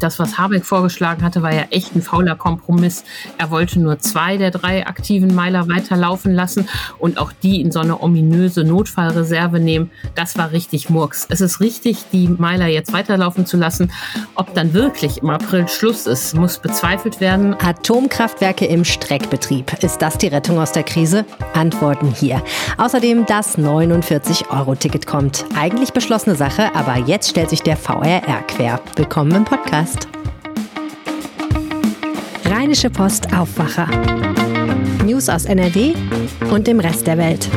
Das, was Habeck vorgeschlagen hatte, war ja echt ein fauler Kompromiss. Er wollte nur zwei der drei aktiven Meiler weiterlaufen lassen und auch die in so eine ominöse Notfallreserve nehmen. Das war richtig Murks. Es ist richtig, die Meiler jetzt weiterlaufen zu lassen. Ob dann wirklich im April Schluss ist, muss bezweifelt werden. Atomkraftwerke im Streckbetrieb. Ist das die Rettung aus der Krise? Antworten hier. Außerdem das 49-Euro-Ticket kommt. Eigentlich beschlossene Sache, aber jetzt stellt sich der VRR quer. Willkommen im Podcast. Rheinische Post Aufwacher. News aus NRW und dem Rest der Welt.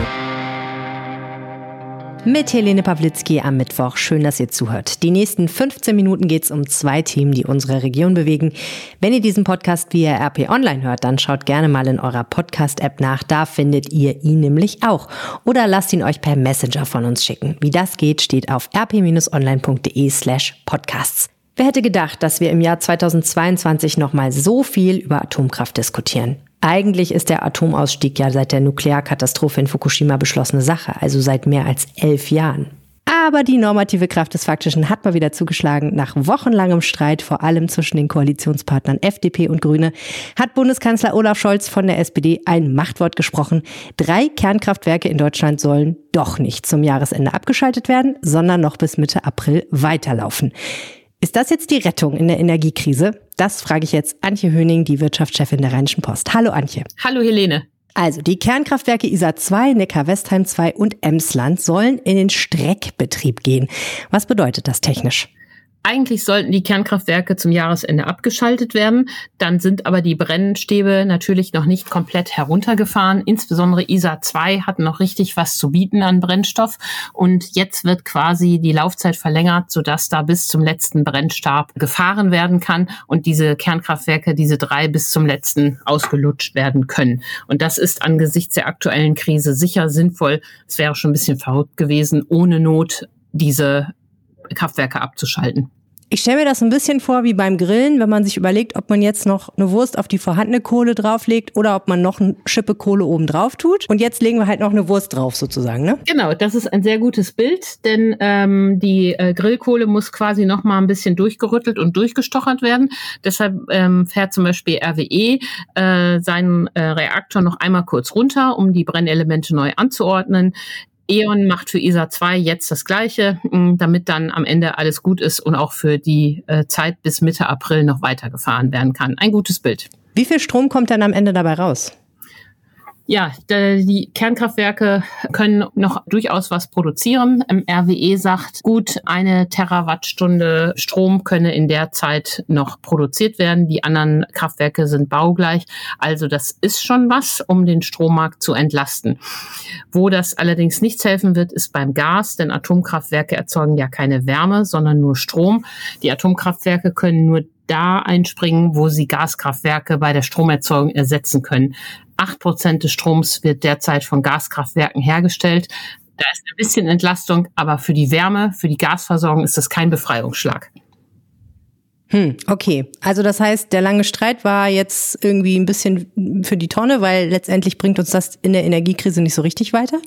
Mit Helene Pawlitzki am Mittwoch. Schön, dass ihr zuhört. Die nächsten 15 Minuten geht es um zwei Themen, die unsere Region bewegen. Wenn ihr diesen Podcast via RP Online hört, dann schaut gerne mal in eurer Podcast-App nach. Da findet ihr ihn nämlich auch. Oder lasst ihn euch per Messenger von uns schicken. Wie das geht, steht auf rp-online.de slash podcasts. Wer hätte gedacht, dass wir im Jahr 2022 nochmal so viel über Atomkraft diskutieren? Eigentlich ist der Atomausstieg ja seit der Nuklearkatastrophe in Fukushima beschlossene Sache, also seit mehr als elf Jahren. Aber die normative Kraft des Faktischen hat mal wieder zugeschlagen. Nach wochenlangem Streit, vor allem zwischen den Koalitionspartnern FDP und Grüne, hat Bundeskanzler Olaf Scholz von der SPD ein Machtwort gesprochen. Drei Kernkraftwerke in Deutschland sollen doch nicht zum Jahresende abgeschaltet werden, sondern noch bis Mitte April weiterlaufen. Ist das jetzt die Rettung in der Energiekrise? Das frage ich jetzt Antje Höning, die Wirtschaftschefin der Rheinischen Post. Hallo Antje. Hallo Helene. Also die Kernkraftwerke ISA 2, Neckar-Westheim 2 und Emsland sollen in den Streckbetrieb gehen. Was bedeutet das technisch? Eigentlich sollten die Kernkraftwerke zum Jahresende abgeschaltet werden. Dann sind aber die Brennstäbe natürlich noch nicht komplett heruntergefahren. Insbesondere ISA 2 hat noch richtig was zu bieten an Brennstoff. Und jetzt wird quasi die Laufzeit verlängert, sodass da bis zum letzten Brennstab gefahren werden kann und diese Kernkraftwerke, diese drei bis zum letzten ausgelutscht werden können. Und das ist angesichts der aktuellen Krise sicher sinnvoll. Es wäre schon ein bisschen verrückt gewesen, ohne Not diese Kraftwerke abzuschalten. Ich stelle mir das ein bisschen vor wie beim Grillen, wenn man sich überlegt, ob man jetzt noch eine Wurst auf die vorhandene Kohle drauflegt oder ob man noch eine Schippe Kohle oben drauf tut. Und jetzt legen wir halt noch eine Wurst drauf sozusagen, ne? Genau, das ist ein sehr gutes Bild, denn ähm, die äh, Grillkohle muss quasi noch mal ein bisschen durchgerüttelt und durchgestochert werden. Deshalb ähm, fährt zum Beispiel RWE äh, seinen äh, Reaktor noch einmal kurz runter, um die Brennelemente neu anzuordnen. E.ON macht für ISA 2 jetzt das Gleiche, mm, damit dann am Ende alles gut ist und auch für die äh, Zeit bis Mitte April noch weitergefahren werden kann. Ein gutes Bild. Wie viel Strom kommt dann am Ende dabei raus? Ja, die Kernkraftwerke können noch durchaus was produzieren. RWE sagt, gut eine Terawattstunde Strom könne in der Zeit noch produziert werden. Die anderen Kraftwerke sind baugleich. Also das ist schon was, um den Strommarkt zu entlasten. Wo das allerdings nichts helfen wird, ist beim Gas, denn Atomkraftwerke erzeugen ja keine Wärme, sondern nur Strom. Die Atomkraftwerke können nur da einspringen, wo sie Gaskraftwerke bei der Stromerzeugung ersetzen können. Acht Prozent des Stroms wird derzeit von Gaskraftwerken hergestellt. Da ist ein bisschen Entlastung, aber für die Wärme, für die Gasversorgung ist das kein Befreiungsschlag. Hm, okay. Also das heißt, der lange Streit war jetzt irgendwie ein bisschen für die Tonne, weil letztendlich bringt uns das in der Energiekrise nicht so richtig weiter?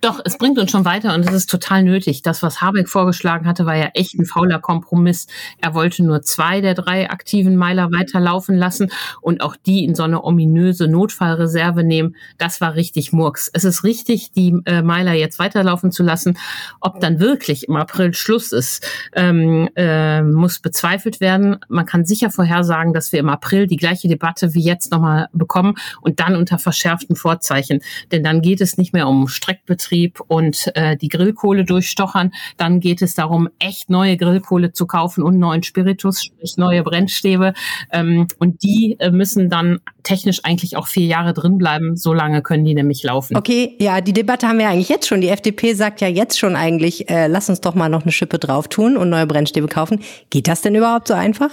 Doch, es bringt uns schon weiter und es ist total nötig. Das, was Habeck vorgeschlagen hatte, war ja echt ein fauler Kompromiss. Er wollte nur zwei der drei aktiven Meiler weiterlaufen lassen und auch die in so eine ominöse Notfallreserve nehmen. Das war richtig Murks. Es ist richtig, die äh, Meiler jetzt weiterlaufen zu lassen. Ob dann wirklich im April Schluss ist, ähm, äh, muss bezweifelt werden. Man kann sicher vorhersagen, dass wir im April die gleiche Debatte wie jetzt nochmal bekommen und dann unter verschärften Vorzeichen. Denn dann geht es nicht mehr um Streck Betrieb und äh, die Grillkohle durchstochern. Dann geht es darum, echt neue Grillkohle zu kaufen und neuen Spiritus, sprich neue Brennstäbe. Ähm, und die äh, müssen dann technisch eigentlich auch vier Jahre drin bleiben. So lange können die nämlich laufen. Okay, ja, die Debatte haben wir eigentlich jetzt schon. Die FDP sagt ja jetzt schon eigentlich, äh, lass uns doch mal noch eine Schippe drauf tun und neue Brennstäbe kaufen. Geht das denn überhaupt so einfach?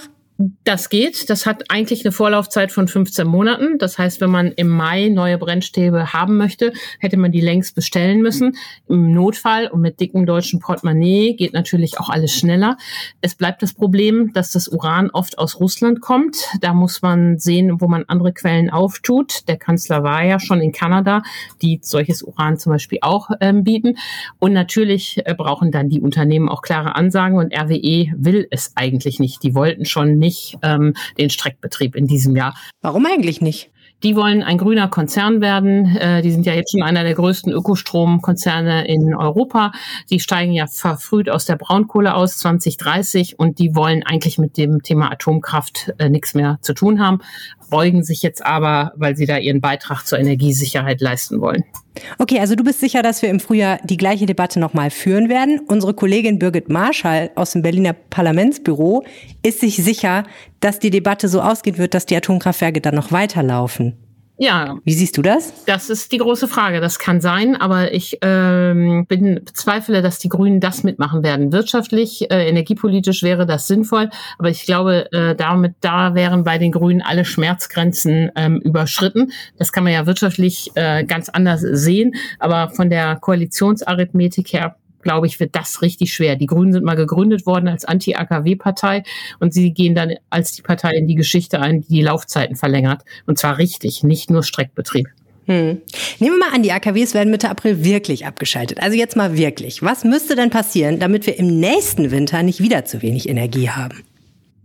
Das geht. Das hat eigentlich eine Vorlaufzeit von 15 Monaten. Das heißt, wenn man im Mai neue Brennstäbe haben möchte, hätte man die längst bestellen müssen. Im Notfall und mit dickem deutschen Portemonnaie geht natürlich auch alles schneller. Es bleibt das Problem, dass das Uran oft aus Russland kommt. Da muss man sehen, wo man andere Quellen auftut. Der Kanzler war ja schon in Kanada, die solches Uran zum Beispiel auch ähm, bieten. Und natürlich äh, brauchen dann die Unternehmen auch klare Ansagen und RWE will es eigentlich nicht. Die wollten schon nicht ähm, den Streckbetrieb in diesem Jahr. Warum eigentlich nicht? Die wollen ein grüner Konzern werden. Äh, die sind ja jetzt schon einer der größten Ökostromkonzerne in Europa. Die steigen ja verfrüht aus der Braunkohle aus 2030 und die wollen eigentlich mit dem Thema Atomkraft äh, nichts mehr zu tun haben, beugen sich jetzt aber, weil sie da ihren Beitrag zur Energiesicherheit leisten wollen. Okay, also du bist sicher, dass wir im Frühjahr die gleiche Debatte nochmal führen werden. Unsere Kollegin Birgit Marschall aus dem Berliner Parlamentsbüro ist sich sicher, dass die Debatte so ausgehen wird, dass die Atomkraftwerke dann noch weiterlaufen. Ja. Wie siehst du das? Das ist die große Frage. Das kann sein, aber ich ähm, bin, bezweifle, dass die Grünen das mitmachen werden. Wirtschaftlich, äh, energiepolitisch wäre das sinnvoll, aber ich glaube, äh, damit da wären bei den Grünen alle Schmerzgrenzen ähm, überschritten. Das kann man ja wirtschaftlich äh, ganz anders sehen, aber von der Koalitionsarithmetik her glaube ich, wird das richtig schwer. Die Grünen sind mal gegründet worden als Anti-AKW-Partei und sie gehen dann als die Partei in die Geschichte ein, die die Laufzeiten verlängert. Und zwar richtig, nicht nur Streckbetrieb. Hm. Nehmen wir mal an, die AKWs werden Mitte April wirklich abgeschaltet. Also jetzt mal wirklich. Was müsste denn passieren, damit wir im nächsten Winter nicht wieder zu wenig Energie haben?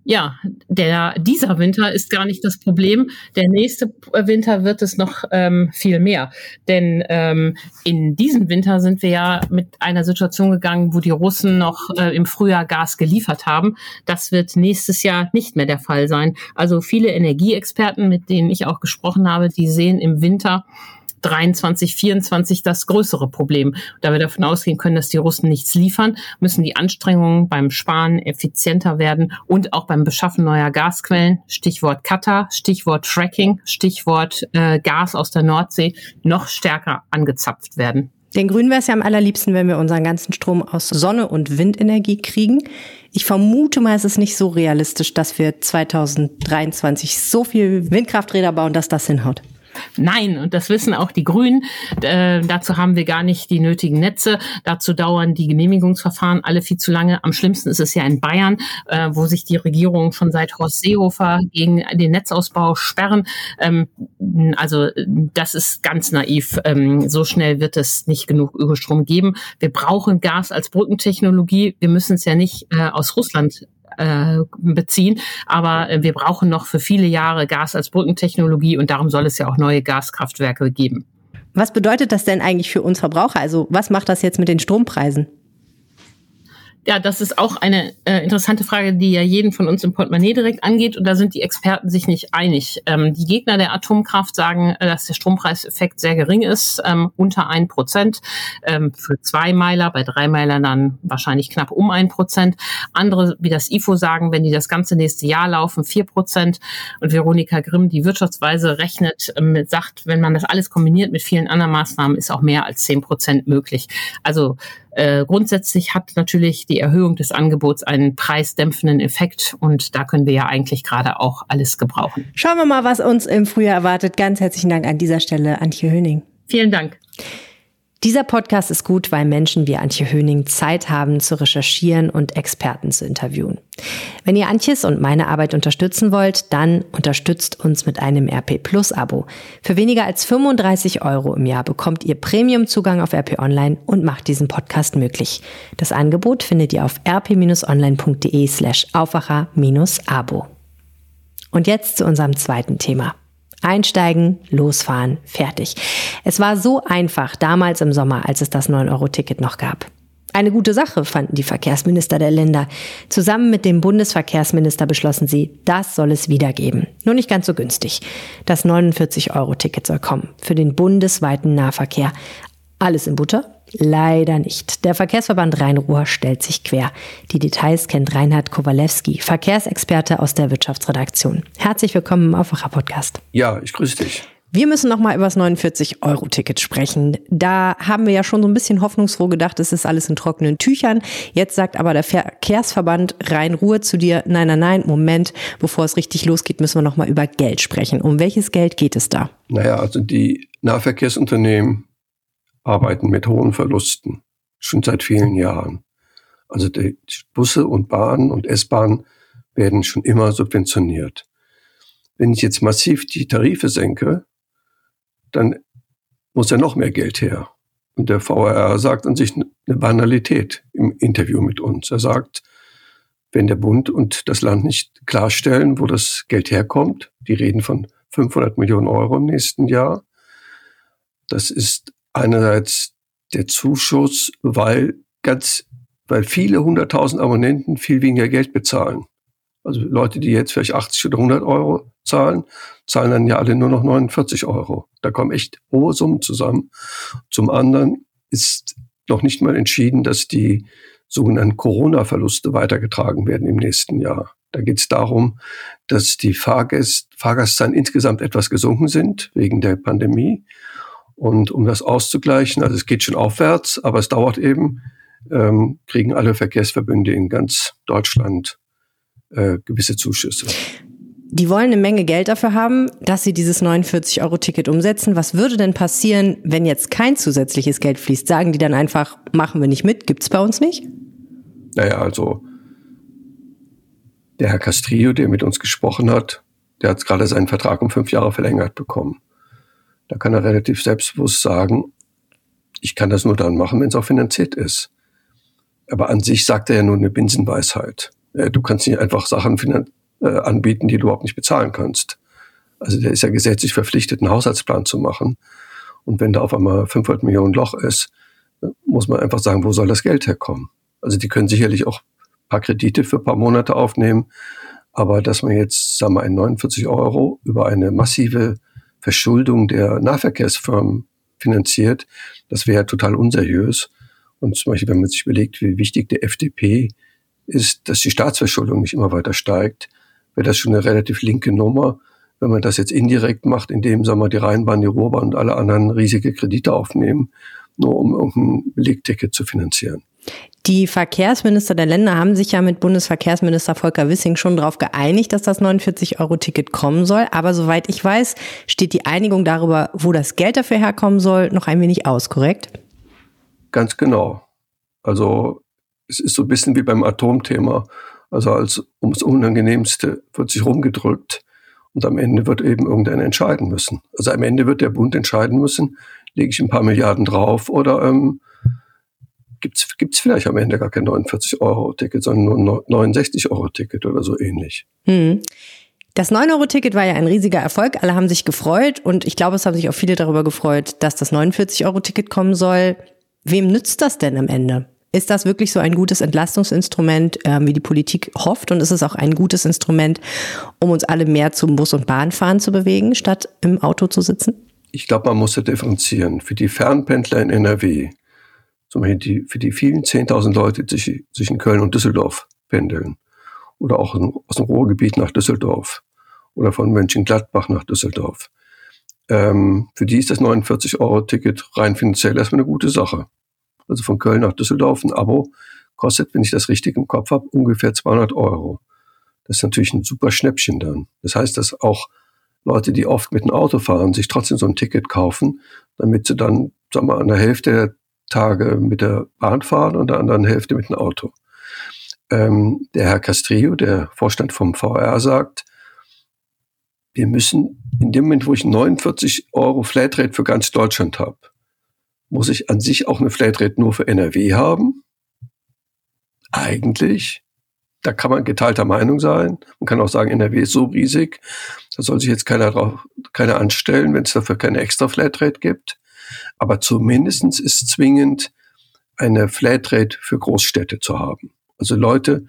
Ja, der, dieser Winter ist gar nicht das Problem. Der nächste Winter wird es noch ähm, viel mehr. Denn ähm, in diesem Winter sind wir ja mit einer Situation gegangen, wo die Russen noch äh, im Frühjahr Gas geliefert haben. Das wird nächstes Jahr nicht mehr der Fall sein. Also viele Energieexperten, mit denen ich auch gesprochen habe, die sehen im Winter 23, 24 das größere Problem. Da wir davon ausgehen können, dass die Russen nichts liefern, müssen die Anstrengungen beim Sparen effizienter werden und auch beim Beschaffen neuer Gasquellen, Stichwort Katar, Stichwort Fracking, Stichwort äh, Gas aus der Nordsee, noch stärker angezapft werden. Den Grünen wäre es ja am allerliebsten, wenn wir unseren ganzen Strom aus Sonne- und Windenergie kriegen. Ich vermute mal, es ist nicht so realistisch, dass wir 2023 so viel Windkrafträder bauen, dass das hinhaut. Nein, und das wissen auch die Grünen. Äh, dazu haben wir gar nicht die nötigen Netze. Dazu dauern die Genehmigungsverfahren alle viel zu lange. Am schlimmsten ist es ja in Bayern, äh, wo sich die Regierung schon seit Horst Seehofer gegen den Netzausbau sperren. Ähm, also das ist ganz naiv. Ähm, so schnell wird es nicht genug Ökostrom geben. Wir brauchen Gas als Brückentechnologie. Wir müssen es ja nicht äh, aus Russland äh, beziehen. Aber äh, wir brauchen noch für viele Jahre Gas als Brückentechnologie und darum soll es ja auch neue Gaskraftwerke geben. Was bedeutet das denn eigentlich für uns Verbraucher? Also was macht das jetzt mit den Strompreisen? Ja, das ist auch eine äh, interessante Frage, die ja jeden von uns im Portemonnaie direkt angeht. Und da sind die Experten sich nicht einig. Ähm, die Gegner der Atomkraft sagen, äh, dass der Strompreiseffekt sehr gering ist, ähm, unter ein Prozent. Ähm, für zwei Meiler, bei drei Meilern dann wahrscheinlich knapp um ein Prozent. Andere, wie das IFO, sagen, wenn die das ganze nächste Jahr laufen, vier Prozent. Und Veronika Grimm, die Wirtschaftsweise, rechnet, ähm, sagt, wenn man das alles kombiniert mit vielen anderen Maßnahmen, ist auch mehr als zehn Prozent möglich. Also äh, grundsätzlich hat natürlich die Erhöhung des Angebots einen preisdämpfenden Effekt und da können wir ja eigentlich gerade auch alles gebrauchen. Schauen wir mal, was uns im Frühjahr erwartet. Ganz herzlichen Dank an dieser Stelle, Antje Höning. Vielen Dank. Dieser Podcast ist gut, weil Menschen wie Antje Höning Zeit haben zu recherchieren und Experten zu interviewen. Wenn ihr Antjes und meine Arbeit unterstützen wollt, dann unterstützt uns mit einem RP Plus Abo. Für weniger als 35 Euro im Jahr bekommt ihr Premium-Zugang auf RP Online und macht diesen Podcast möglich. Das Angebot findet ihr auf rp-online.de slash Aufwacher-Abo. Und jetzt zu unserem zweiten Thema. Einsteigen, losfahren, fertig. Es war so einfach damals im Sommer, als es das 9-Euro-Ticket noch gab. Eine gute Sache fanden die Verkehrsminister der Länder. Zusammen mit dem Bundesverkehrsminister beschlossen sie, das soll es wieder geben. Nur nicht ganz so günstig. Das 49-Euro-Ticket soll kommen für den bundesweiten Nahverkehr. Alles in Butter? Leider nicht. Der Verkehrsverband Rhein-Ruhr stellt sich quer. Die Details kennt Reinhard Kowalewski, Verkehrsexperte aus der Wirtschaftsredaktion. Herzlich willkommen im Aufwacher-Podcast. Ja, ich grüße dich. Wir müssen noch mal über das 49-Euro-Ticket sprechen. Da haben wir ja schon so ein bisschen hoffnungsfroh gedacht, es ist alles in trockenen Tüchern. Jetzt sagt aber der Verkehrsverband Rhein-Ruhr zu dir, nein, nein, nein, Moment, bevor es richtig losgeht, müssen wir noch mal über Geld sprechen. Um welches Geld geht es da? Naja, also die Nahverkehrsunternehmen arbeiten mit hohen Verlusten, schon seit vielen Jahren. Also die Busse und Bahnen und S-Bahnen werden schon immer subventioniert. Wenn ich jetzt massiv die Tarife senke, dann muss ja noch mehr Geld her. Und der VRR sagt an sich eine Banalität im Interview mit uns. Er sagt, wenn der Bund und das Land nicht klarstellen, wo das Geld herkommt, die reden von 500 Millionen Euro im nächsten Jahr, das ist einerseits der Zuschuss, weil ganz, weil viele hunderttausend Abonnenten viel weniger Geld bezahlen. Also Leute, die jetzt vielleicht 80 oder 100 Euro zahlen, zahlen dann ja alle nur noch 49 Euro. Da kommen echt hohe Summen zusammen. Zum anderen ist noch nicht mal entschieden, dass die sogenannten Corona-Verluste weitergetragen werden im nächsten Jahr. Da geht es darum, dass die Fahrgäst, Fahrgastzahlen insgesamt etwas gesunken sind wegen der Pandemie. Und um das auszugleichen, also es geht schon aufwärts, aber es dauert eben, ähm, kriegen alle Verkehrsverbünde in ganz Deutschland äh, gewisse Zuschüsse. Die wollen eine Menge Geld dafür haben, dass sie dieses 49-Euro-Ticket umsetzen. Was würde denn passieren, wenn jetzt kein zusätzliches Geld fließt? Sagen die dann einfach, machen wir nicht mit, gibt's bei uns nicht? Naja, also der Herr Castrillo, der mit uns gesprochen hat, der hat gerade seinen Vertrag um fünf Jahre verlängert bekommen. Da kann er relativ selbstbewusst sagen, ich kann das nur dann machen, wenn es auch finanziert ist. Aber an sich sagt er ja nur eine Binsenweisheit. Äh, du kannst nicht einfach Sachen äh, anbieten, die du überhaupt nicht bezahlen kannst. Also der ist ja gesetzlich verpflichtet, einen Haushaltsplan zu machen. Und wenn da auf einmal 500 Millionen Loch ist, muss man einfach sagen, wo soll das Geld herkommen? Also die können sicherlich auch ein paar Kredite für ein paar Monate aufnehmen. Aber dass man jetzt, sagen wir, 49 Euro über eine massive Verschuldung der Nahverkehrsfirmen finanziert, das wäre total unseriös. Und zum Beispiel, wenn man sich überlegt, wie wichtig der FDP ist, dass die Staatsverschuldung nicht immer weiter steigt, wäre das schon eine relativ linke Nummer. Wenn man das jetzt indirekt macht, indem, sagen wir, die Rheinbahn, die Ruhrbahn und alle anderen riesige Kredite aufnehmen, nur um irgendein Belegticket zu finanzieren. Die Verkehrsminister der Länder haben sich ja mit Bundesverkehrsminister Volker Wissing schon darauf geeinigt, dass das 49-Euro-Ticket kommen soll. Aber soweit ich weiß, steht die Einigung darüber, wo das Geld dafür herkommen soll, noch ein wenig aus, korrekt? Ganz genau. Also es ist so ein bisschen wie beim Atomthema. Also als ums Unangenehmste wird sich rumgedrückt und am Ende wird eben irgendeiner entscheiden müssen. Also am Ende wird der Bund entscheiden müssen, lege ich ein paar Milliarden drauf oder ähm, gibt es vielleicht am Ende gar kein 49-Euro-Ticket, sondern nur ein 69-Euro-Ticket oder so ähnlich. Hm. Das 9-Euro-Ticket war ja ein riesiger Erfolg. Alle haben sich gefreut und ich glaube, es haben sich auch viele darüber gefreut, dass das 49-Euro-Ticket kommen soll. Wem nützt das denn am Ende? Ist das wirklich so ein gutes Entlastungsinstrument, äh, wie die Politik hofft? Und ist es auch ein gutes Instrument, um uns alle mehr zum Bus- und Bahnfahren zu bewegen, statt im Auto zu sitzen? Ich glaube, man muss ja differenzieren. Für die Fernpendler in NRW, zum Beispiel für die vielen 10.000 Leute, die zwischen Köln und Düsseldorf pendeln, oder auch aus dem Ruhrgebiet nach Düsseldorf oder von Mönchengladbach nach Düsseldorf, ähm, für die ist das 49-Euro-Ticket rein finanziell erstmal eine gute Sache also von Köln nach Düsseldorf, ein Abo kostet, wenn ich das richtig im Kopf habe, ungefähr 200 Euro. Das ist natürlich ein super Schnäppchen dann. Das heißt, dass auch Leute, die oft mit dem Auto fahren, sich trotzdem so ein Ticket kaufen, damit sie dann, sagen wir, an der Hälfte der Tage mit der Bahn fahren und der anderen Hälfte mit dem Auto. Ähm, der Herr Castrillo, der Vorstand vom VR, sagt, wir müssen in dem Moment, wo ich 49 Euro Flatrate für ganz Deutschland habe, muss ich an sich auch eine Flatrate nur für NRW haben? Eigentlich. Da kann man geteilter Meinung sein. Man kann auch sagen, NRW ist so riesig, da soll sich jetzt keiner drauf, keiner anstellen, wenn es dafür keine extra Flatrate gibt. Aber zumindestens ist zwingend, eine Flatrate für Großstädte zu haben. Also Leute,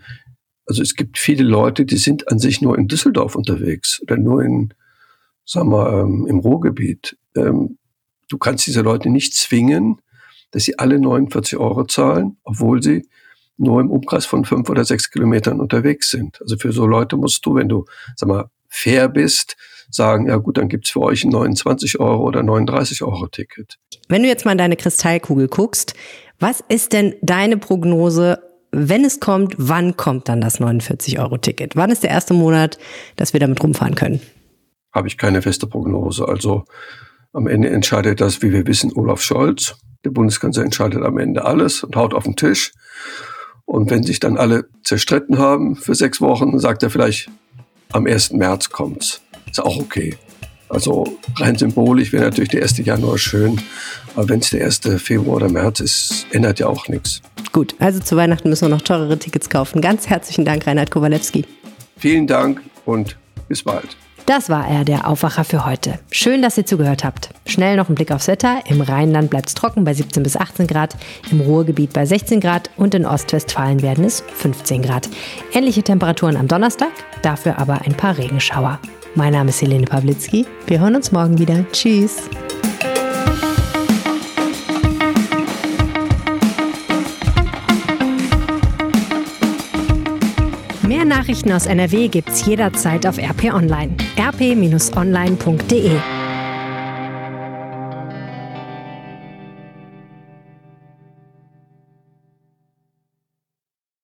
also es gibt viele Leute, die sind an sich nur in Düsseldorf unterwegs oder nur in, sagen wir, ähm, im Ruhrgebiet. Ähm, du kannst diese Leute nicht zwingen, dass sie alle 49 Euro zahlen, obwohl sie nur im Umkreis von fünf oder sechs Kilometern unterwegs sind. Also für so Leute musst du, wenn du, sag mal, fair bist, sagen, ja gut, dann gibt's für euch ein 29 Euro oder 39 Euro Ticket. Wenn du jetzt mal in deine Kristallkugel guckst, was ist denn deine Prognose, wenn es kommt, wann kommt dann das 49-Euro-Ticket? Wann ist der erste Monat, dass wir damit rumfahren können? Habe ich keine feste Prognose. Also am Ende entscheidet das, wie wir wissen, Olaf Scholz. Der Bundeskanzler entscheidet am Ende alles und haut auf den Tisch. Und wenn sich dann alle zerstritten haben für sechs Wochen, sagt er vielleicht, am 1. März kommt's. Ist auch okay. Also rein symbolisch wäre natürlich der 1. Januar schön, aber wenn es der 1. Februar oder März ist, ändert ja auch nichts. Gut, also zu Weihnachten müssen wir noch teurere Tickets kaufen. Ganz herzlichen Dank, Reinhard Kowalewski. Vielen Dank und bis bald. Das war er, der Aufwacher für heute. Schön, dass ihr zugehört habt. Schnell noch ein Blick aufs Wetter. Im Rheinland bleibt es trocken bei 17 bis 18 Grad, im Ruhrgebiet bei 16 Grad und in Ostwestfalen werden es 15 Grad. Ähnliche Temperaturen am Donnerstag, dafür aber ein paar Regenschauer. Mein Name ist Helene Pawlitzki. Wir hören uns morgen wieder. Tschüss. Mehr Nachrichten aus NRW gibt's jederzeit auf RP Online. rp-online.de